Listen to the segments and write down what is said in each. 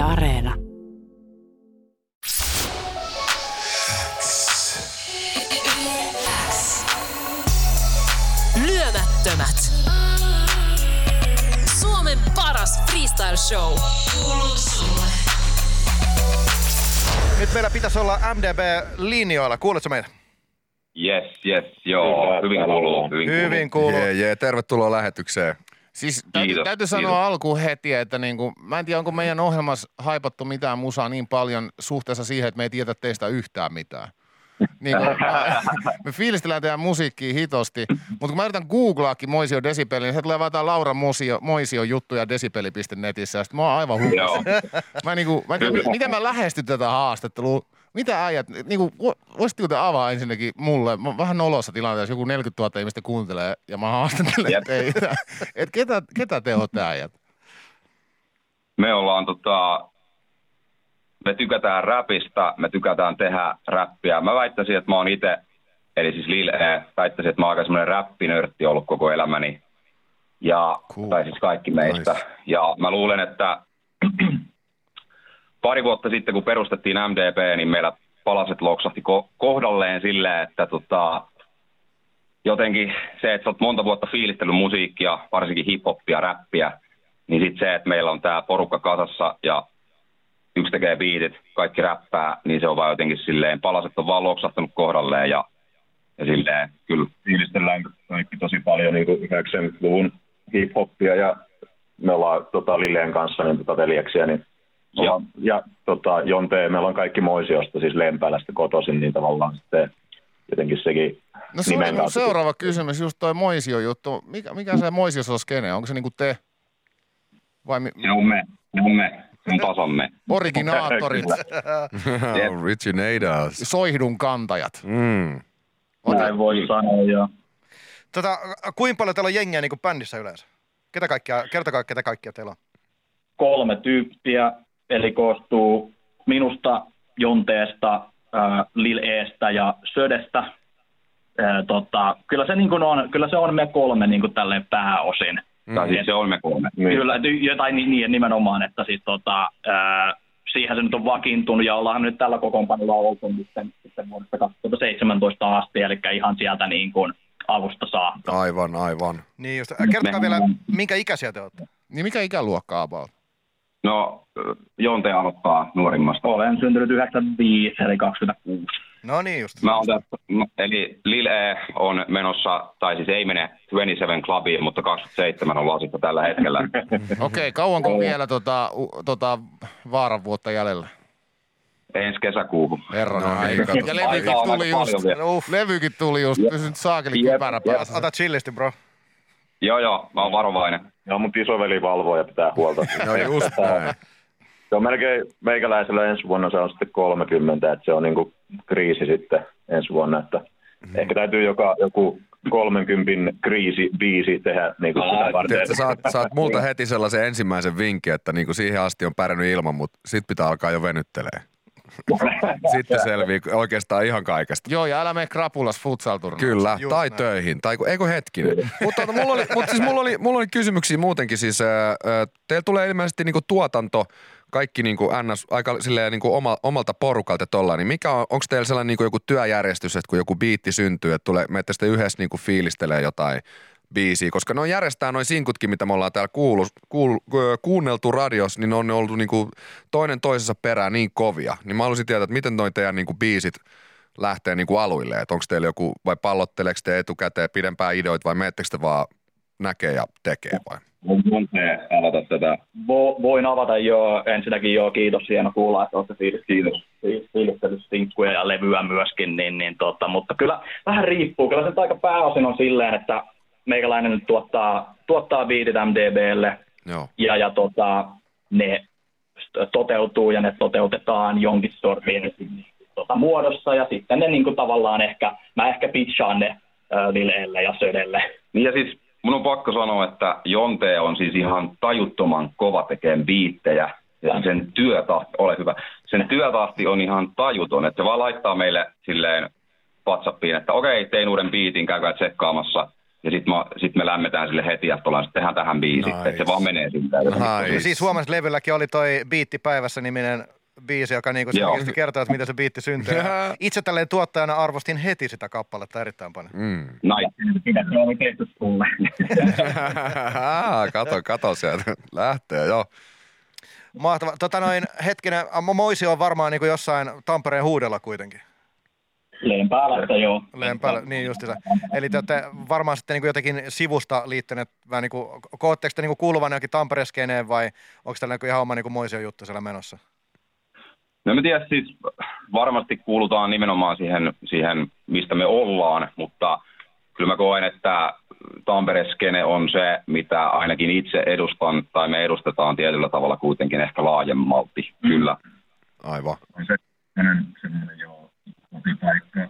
Yle Areena. Lyömättömät. Suomen paras freestyle show. Kuuluu sulle. Nyt meillä pitäisi olla MDB-linjoilla. Kuuletko meitä? Yes, yes, joo. Hyvin kuuluu. Hyvin kuuluu. Jee, jee, tervetuloa lähetykseen. Siis täytyy, Kiitos, täytyy sanoa kiitos. alkuun heti, että niinku, mä en tiedä, onko meidän ohjelmassa haipattu mitään musaa niin paljon suhteessa siihen, että me ei tiedä teistä yhtään mitään. Niin kuin, me fiilistellään teidän musiikkia hitosti, mutta kun mä yritän googlaakin Moisio Desibeli, niin se tulee vaan jotain Laura Moisio, Moisio juttuja desibeli.netissä, ja sit mä oon aivan hukkassa. Mä, niinku, mä en tiedä, miten mä lähestyn tätä haastattelua. Mitä äijät, niinku, vo- voisitteko te avaa ensinnäkin mulle, mä vähän nolossa tilanteessa, joku 40 000 ihmistä kuuntelee ja mä haastattelen Jep. teitä. Et ketä, ketä te olette äijät? Me ollaan tota, me tykätään räpistä, me tykätään tehdä räppiä. Mä väittäisin, että mä oon itse, eli siis Lil E, väittäisin, että mä oon aika semmoinen räppinörtti ollut koko elämäni. Ja, Cool. tai siis kaikki meistä. Nice. Ja mä luulen, että pari vuotta sitten, kun perustettiin MDP, niin meillä palaset loksahti ko- kohdalleen silleen, että tota, jotenkin se, että sä oot monta vuotta fiilistellyt musiikkia, varsinkin hip-hoppia, räppiä, niin sitten se, että meillä on tämä porukka kasassa ja yksi tekee biitit, kaikki räppää, niin se on vaan jotenkin silleen, palaset on vaan loksahtanut kohdalleen ja, ja silleen, kyllä. Fiilistellään kaikki tosi paljon niin 90-luvun hip-hoppia ja me ollaan tota, Lilleen kanssa niin, tota, veljeksiä. Niin, Ja. ja, tota, Jonte, meillä on kaikki Moisiosta, siis Lempäälästä kotoisin, niin tavallaan sitten jotenkin sekin No se oli mun seuraava kysymys, just toi Moisio-juttu. Mikä, mikä se Moisio skene? Onko se niinku te? Vai mi- Se on me, se on me, on tasamme. originaattorit. Originators. soihdun kantajat? Mm. Näin voi sanoa, joo. Tota, kuinka paljon teillä on jengiä niin kuin bändissä yleensä? Ketä kaikkia, kertokaa, ketä kaikkia teillä on. kolme tyyppiä, eli koostuu minusta, Jonteesta, ää, Lil Eestä ja Södestä. Ää, tota, kyllä, se niin kuin on, kyllä se on me kolme niin kuin tälleen pääosin. Tai siis se on me kolme. Niin. Kyllä, jotain niin, niin nimenomaan, että siis tota, ää, siihen se nyt on vakiintunut ja ollaan nyt tällä kokoonpanolla oltu sitten, sitten vuodesta 2017 asti, eli ihan sieltä niin kuin alusta saakka. Aivan, aivan. Niin just. Kertokaa vielä, minkä ikäisiä te olette? Niin mikä ikäluokka about? No, Jonte aloittaa nuorimmasta. Olen syntynyt 95, eli 26. No niin just. Mä oon no, eli Lil E on menossa, tai siis ei mene 27 Clubiin, mutta 27 on lasista tällä hetkellä. Okei, okay, kauanko vielä tota, u, tota vaaran vuotta jäljellä? Ensi kesäkuuhun. Herranen No, aika. Ja levykin tuli just. uff. Levykin tuli just. Jep. Pysyn saakeli kypärä päässä. Ota chillisti, bro. Joo, joo, mä oon varovainen. Joo, mun isoveli valvoo ja pitää huolta. No just näin. Se on melkein meikäläisellä ensi vuonna se on sitten 30, että se on niinku kriisi sitten ensi vuonna, että Mm. ehkä täytyy joka, joku 30 kriisi biisi tehdä niinku sitä Ai, varten. Tiedätkö, saat, saat multa heti sellaisen ensimmäisen vinkin, että niinku siihen asti on pärjännyt ilman, mutta sit pitää alkaa jo venyttelee. Sitten selvii oikeastaan ihan kaikesta. Joo, ja älä mene krapulas futsal Kyllä, Just tai näin. töihin, tai ku- eikö hetkinen. mutta tota, mulla, oli, mutta siis mulla, oli, mulla oli kysymyksiä muutenkin. Siis, ää, ää, teillä tulee ilmeisesti niinku tuotanto, kaikki niinku NS, aika silleen niinku oma, omalta porukalta tollaan, niin mikä on, onko teillä sellainen niinku joku työjärjestys, että kun joku biitti syntyy, että tulee, menette sitten yhdessä niinku fiilistelee jotain biisiä, koska noin järjestää noin sinkutkin, mitä me ollaan täällä kuulu, kuul, kuunneltu radios, niin ne on ollut niinku toinen toisensa perään niin kovia. Niin mä haluaisin tietää, että miten noin teidän niinku biisit lähtee niinku aluille, että onko teillä joku, vai pallotteleeko te etukäteen pidempää ideoita vai menettekö te vaan näkee ja tekee vai? Aloita tätä. Vo, voin avata jo ensinnäkin jo kiitos, hieno kuulla, että olette fiilis, kiitos. fiilistellyt sinkkuja ja levyä myöskin, niin, niin tota, mutta kyllä vähän riippuu. Kyllä se aika pääosin on silleen, että meikäläinen nyt tuottaa, tuottaa biitit MDBlle Joo. ja, ja tota, ne toteutuu ja ne toteutetaan jonkin sortin tota, muodossa ja sitten ne niin kuin, tavallaan ehkä, mä ehkä pitchaan ne äh, Lileelle ja Södelle. Niin ja siis mun on pakko sanoa, että Jonte on siis ihan tajuttoman kova tekemään biittejä. Ja sen työtahti, ole hyvä, sen työtahti on ihan tajuton, että se vaan laittaa meille silleen WhatsAppiin, että okei, tein uuden biitin, käykää tsekkaamassa. Ja sitten sit me lämmetään sille heti, että ollaan, tehdään tähän biisi. Nice. Että se vaan menee siltä. Nice. Ja siis huomasin, että levylläkin oli toi Biitti päivässä niminen biisi, joka niinku selkeästi kertoo, että miten se biitti syntyy. Ja Itse tälleen tuottajana arvostin heti sitä kappaletta erittäin paljon. Mm. Nice. Mitä se oli tehty sulle? kato, kato sieltä. Lähtee, joo. Mahtava. Tota noin, hetkinen, Mo- Moisi on varmaan niinku jossain Tampereen huudella kuitenkin. Että joo. Leen päällä, niin justiinsa. Eli te olette varmaan sitten niinku jotenkin sivusta liittyneet, vähän niinku, kootteko te niinku kuuluvan johonkin Tampereen skeneen vai onko tällä niinku ihan oma niinku Moision juttu siellä menossa? No mä tiedän, siis varmasti kuulutaan nimenomaan siihen, siihen, mistä me ollaan, mutta kyllä mä koen, että Tampere-skene on se, mitä ainakin itse edustan, tai me edustetaan tietyllä tavalla kuitenkin ehkä laajemmalti, kyllä. Aivan. se sellainen, sellainen joo, kotipaikka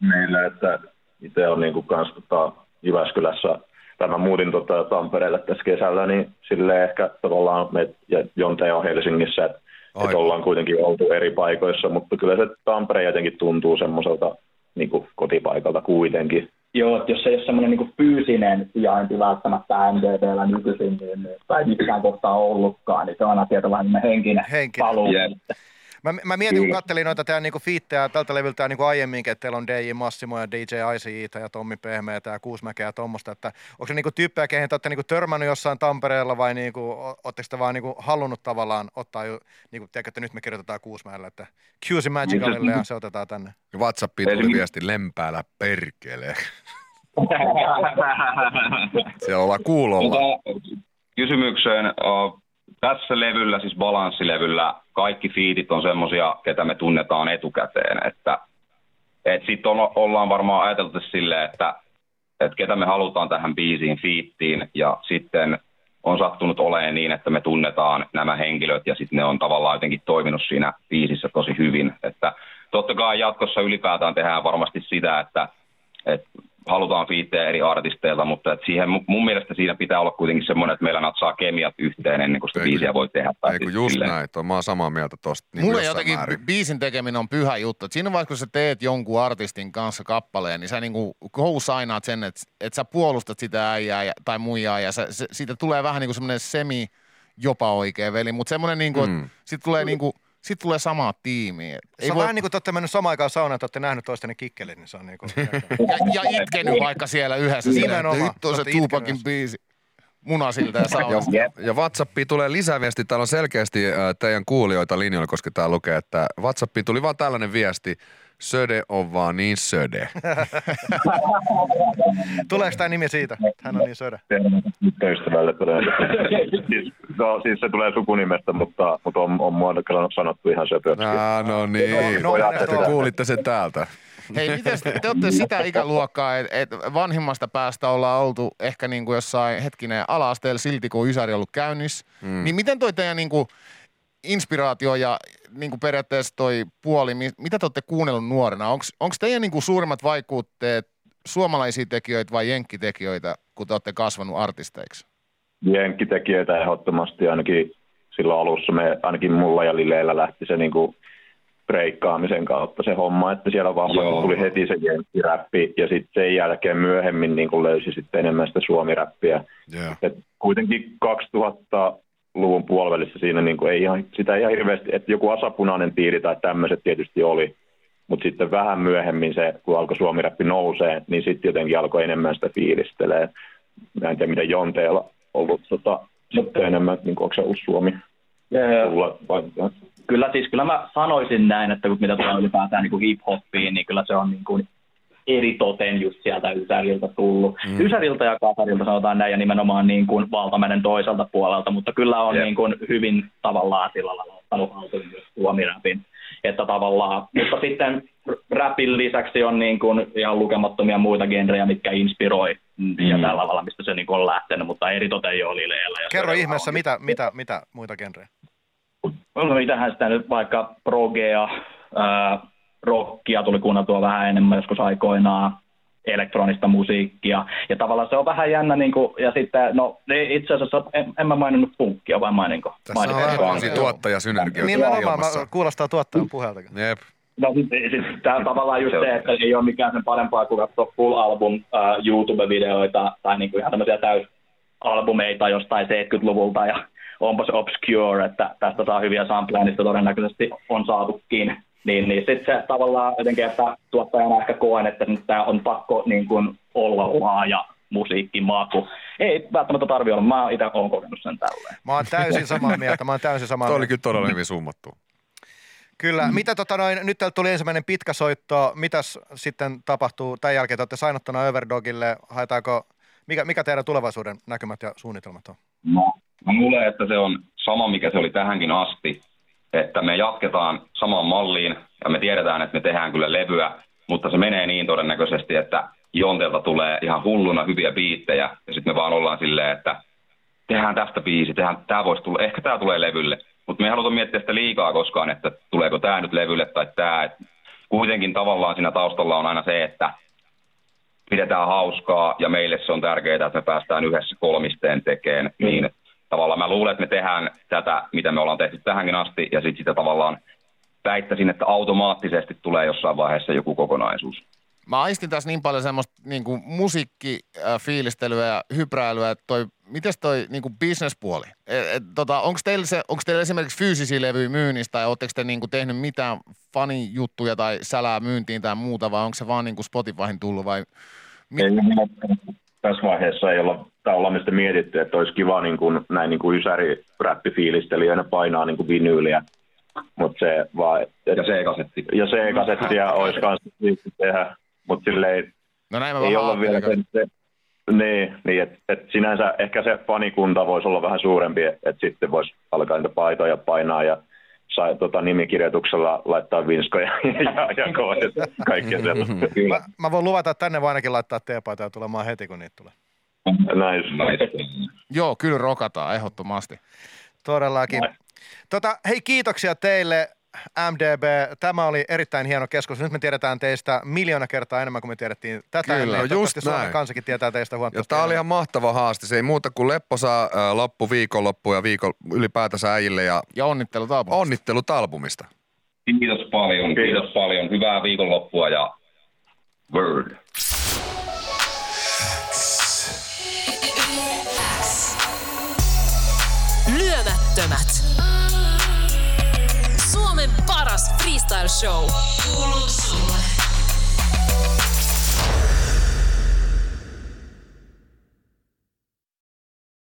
meillä, että itse on niinku kans tota Jyväskylässä, tai mä muutin tota Tampereelle tässä kesällä, niin silleen ehkä tavallaan me ja Jonte on Helsingissä, että et ollaan kuitenkin oltu eri paikoissa, mutta kyllä se Tampere jotenkin tuntuu semmoiselta niinku kotipaikalta kuitenkin. Joo, että jos ei ole semmoinen niin fyysinen sijainti välttämättä MDBllä nykyisin, niin, niin tai missään kohtaa ollutkaan, niin se on aina tietynlainen henkinen, Henkinen. paluu. Jep. Mä, mä mietin, kun Kyllä. kattelin noita teidän niinku fiittejä tältä levyltä niinku aiemminkin, että teillä on DJ Massimo ja DJ ICE ja Tommi Pehmeä ja Kuusmäkeä ja tuommoista, että onko se niinku tyyppejä, keihin te olette niinku törmännyt jossain Tampereella vai niinku, ootteko te vaan niinku halunnut tavallaan ottaa, jo, niinku, tiedätkö, että nyt me kirjoitetaan Kuusmäelle, että QC Magicalille ja se otetaan tänne. WhatsAppiin tuli Eli- viesti lempäällä perkele. Siellä ollaan kuulolla. Tota, kysymykseen, uh, tässä levyllä, siis balanssilevyllä, kaikki fiitit on semmosia, ketä me tunnetaan etukäteen, että et sitten ollaan varmaan ajateltu silleen, että et ketä me halutaan tähän biisiin fiittiin ja sitten on sattunut olemaan niin, että me tunnetaan nämä henkilöt ja sitten ne on tavallaan jotenkin toiminut siinä biisissä tosi hyvin. Että totta kai jatkossa ylipäätään tehdään varmasti sitä, että, että halutaan fiittejä eri artisteilta, mutta et siihen, mu- mun mielestä siinä pitää olla kuitenkin semmoinen, että meillä natsaa kemiat yhteen ennen kuin sitä Eikö- biisiä voi tehdä. Tai Ei kun siis just silleen. näin, toi, mä oon samaa mieltä tosta. Niin Mulle jotenkin määrin. biisin tekeminen on pyhä juttu. Et siinä vaiheessa, kun sä teet jonkun artistin kanssa kappaleen, niin sä niinku co-signaat sen, että et sä puolustat sitä äijää ja, tai muijaa ja sä, se, siitä tulee vähän niinku semmoinen semi jopa oikea veli, mutta semmoinen niinku, mm. Mm. sit tulee niinku, sit tulee samaa tiimiä. Se on vähän niin kuin te olette mennyt samaan aikaan saunaan, että olette nähnyt toistenne kikkelin, niin se on niin kuin, ja, ja itkenyt vaikka siellä yhdessä. Nimenomaan. Hitto on se Tupakin biisi. Munasilta ja saunasta. Ja, ja WhatsAppiin tulee lisäviesti. Täällä on selkeästi äh, teidän kuulijoita linjoilla, koska tää lukee, että WhatsAppiin tuli vaan tällainen viesti. Söde on vaan niin söde. tuleeko tämä nimi siitä, että hän on niin södä? Ystävälle siis, no, siis se tulee sukunimestä, mutta, mutta on, on mua kyllä sanottu ihan söpöksi. Ah, no niin. No, no, Te no. kuulitte sen täältä. Hei, miten te olette sitä ikäluokkaa, että et vanhimmasta päästä ollaan oltu ehkä niin kuin jossain hetkinen ala-asteella silti, kun Ysäri on ollut käynnissä. Mm. Niin miten toi teidän niin kuin inspiraatio ja niin kuin periaatteessa toi puoli, mi- mitä te olette kuunnellut nuorena? Onko teidän niin kuin suurimmat vaikutteet suomalaisia tekijöitä vai jenkkitekijöitä, kun te olette kasvanut artisteiksi? Jenkkitekijöitä ehdottomasti ainakin silloin alussa me, ainakin mulla ja Lileellä lähti se niinku breikkaamisen kautta se homma, että siellä vahvasti Joo. tuli heti se jenkkiräppi ja sitten sen jälkeen myöhemmin niinku löysi sitten enemmän sitä suomiräppiä. Yeah. Et kuitenkin 2000-luvun puolivälissä siinä niinku ei ihan, sitä ei ihan hirveästi, että joku asapunainen piiri tai tämmöiset tietysti oli, mutta sitten vähän myöhemmin se, kun alkoi suomiräppi nousee, niin sitten jotenkin alkoi enemmän sitä fiilistelee. Mä en tiedä, mitä Jonteella ollut tota, sitten enemmän, niin onko se ollut Suomi vai mitä? Kyllä siis, kyllä mä sanoisin näin, että mitä tulee ylipäätään niin kuin hip-hoppiin, niin kyllä se on niin kuin eri toten just sieltä Ysäriltä tullut. Mm. Ysäriltä ja Kasarilta sanotaan näin, ja nimenomaan niin kuin valtameren toiselta puolelta, mutta kyllä on niin kuin hyvin tavallaan sillä lailla ottanut haltuun myös suomiräpin. Että tavallaan, mutta sitten rapin lisäksi on niin kuin ihan lukemattomia muita genrejä, mitkä inspiroi mm. ja tällä tavalla, mistä se niin kuin on lähtenyt, mutta eri toten jo Lileellä. ja Kerro ihmeessä, on. mitä, mitä, mitä muita genrejä? No mitähän sitä nyt vaikka progea, ää, rockia tuli kuunneltua vähän enemmän joskus aikoinaan, elektronista musiikkia. Ja tavallaan se on vähän jännä, niin kuin, ja sitten, no ei, itse asiassa en, en mä maininnut punkkia, vai maininko? Tässä on tämmöisiä tuottajasynergioita Nimenomaan, ilmassa. mä, kuulostaa tuottajan puheeltakin. Jep. No sitten sit, tämä on tavallaan just se, että ei ole mikään sen parempaa kuin katsoa full album uh, YouTube-videoita tai niinku ihan tämmöisiä täysalbumeita jostain 70-luvulta ja onpa se obscure, että tästä saa hyviä sampleja, niin todennäköisesti on saatukin. Niin, niin sitten se tavallaan jotenkin, että tuottajana ehkä koen, että nyt tämä on pakko niin kuin olla laaja musiikkimaku. Ei välttämättä tarvitse olla, mä itse olen kokenut sen tälleen. Mä oon täysin samaa mieltä, mä oon täysin samaa Tuo oli mieltä. kyllä todella hyvin summattu. Kyllä. Mm. Mitä tota noin, nyt täältä tuli ensimmäinen pitkä soitto. Mitäs sitten tapahtuu tämän jälkeen? Te olette sainottuna Overdogille. Haetaanko, mikä, mikä teidän tulevaisuuden näkymät ja suunnitelmat on? No, mä luulen, että se on sama, mikä se oli tähänkin asti, että me jatketaan samaan malliin ja me tiedetään, että me tehdään kyllä levyä, mutta se menee niin todennäköisesti, että Jontelta tulee ihan hulluna hyviä biittejä ja sitten me vaan ollaan silleen, että tehdään tästä biisi, tehdään, tää voisi tulla, ehkä tämä tulee levylle, mutta me ei haluta miettiä sitä liikaa koskaan, että tuleeko tämä nyt levylle tai tämä. Kuitenkin tavallaan siinä taustalla on aina se, että pidetään hauskaa ja meille se on tärkeää, että me päästään yhdessä kolmisteen tekemään. Niin tavallaan mä luulen, että me tehdään tätä, mitä me ollaan tehty tähänkin asti ja sitten sitä tavallaan väittäisin, että automaattisesti tulee jossain vaiheessa joku kokonaisuus. Mä aistin tässä niin paljon semmoista niin kuin musiikkifiilistelyä ja hypräilyä, että toi, mites toi niin kuin bisnespuoli? Et, et, tota, onko teillä, se, onko teillä esimerkiksi fyysisiä levyjä myynnissä tai oletteko te niin kuin tehnyt mitään fanijuttuja tai sälää myyntiin tai muuta vai onko se vaan niin kuin Spotifyhin tullut vai Ei, tässä vaiheessa ei olla, tai ollaan me sitten mietitty, että olisi kiva niin kuin, näin niin kuin ysäri räppifiilistelijöinä painaa niin kuin vinyyliä. Mutta se vaan... Et, Ja C-kasetti. ja C-kasettia olisi kanssa tehdä, mutta silleen No näin mä ei olla vielä ajattelin. se, se niin, niin että et sinänsä ehkä se fanikunta voisi olla vähän suurempi, että sitten voisi alkaa niitä paitoja painaa ja sai, tota, nimikirjoituksella laittaa vinskoja ja ja kaikkea sellaista. Mä, mä voin luvata, että tänne voi ainakin laittaa teepaitoja tulemaan heti, kun niitä tulee. Nice. Nice. Joo, kyllä rokataan ehdottomasti. Todellakin. Tota, hei, kiitoksia teille, MDB. Tämä oli erittäin hieno keskustelu. Nyt me tiedetään teistä miljoona kertaa enemmän kuin me tiedettiin tätä. Kyllä, ennen. just Suomen näin. kansakin tietää teistä Ja huomattavasti tää oli enemmän. ihan mahtava haaste. Se ei muuta kuin lepposa äh, loppu viikonloppu ja viikon ylipäätänsä äijille ja Ja onnittelut albumista. onnittelut albumista. Kiitos paljon, kiitos. kiitos paljon. Hyvää viikonloppua ja word. Lyömättömät. Paras freestyle show. Kuuluu sulle.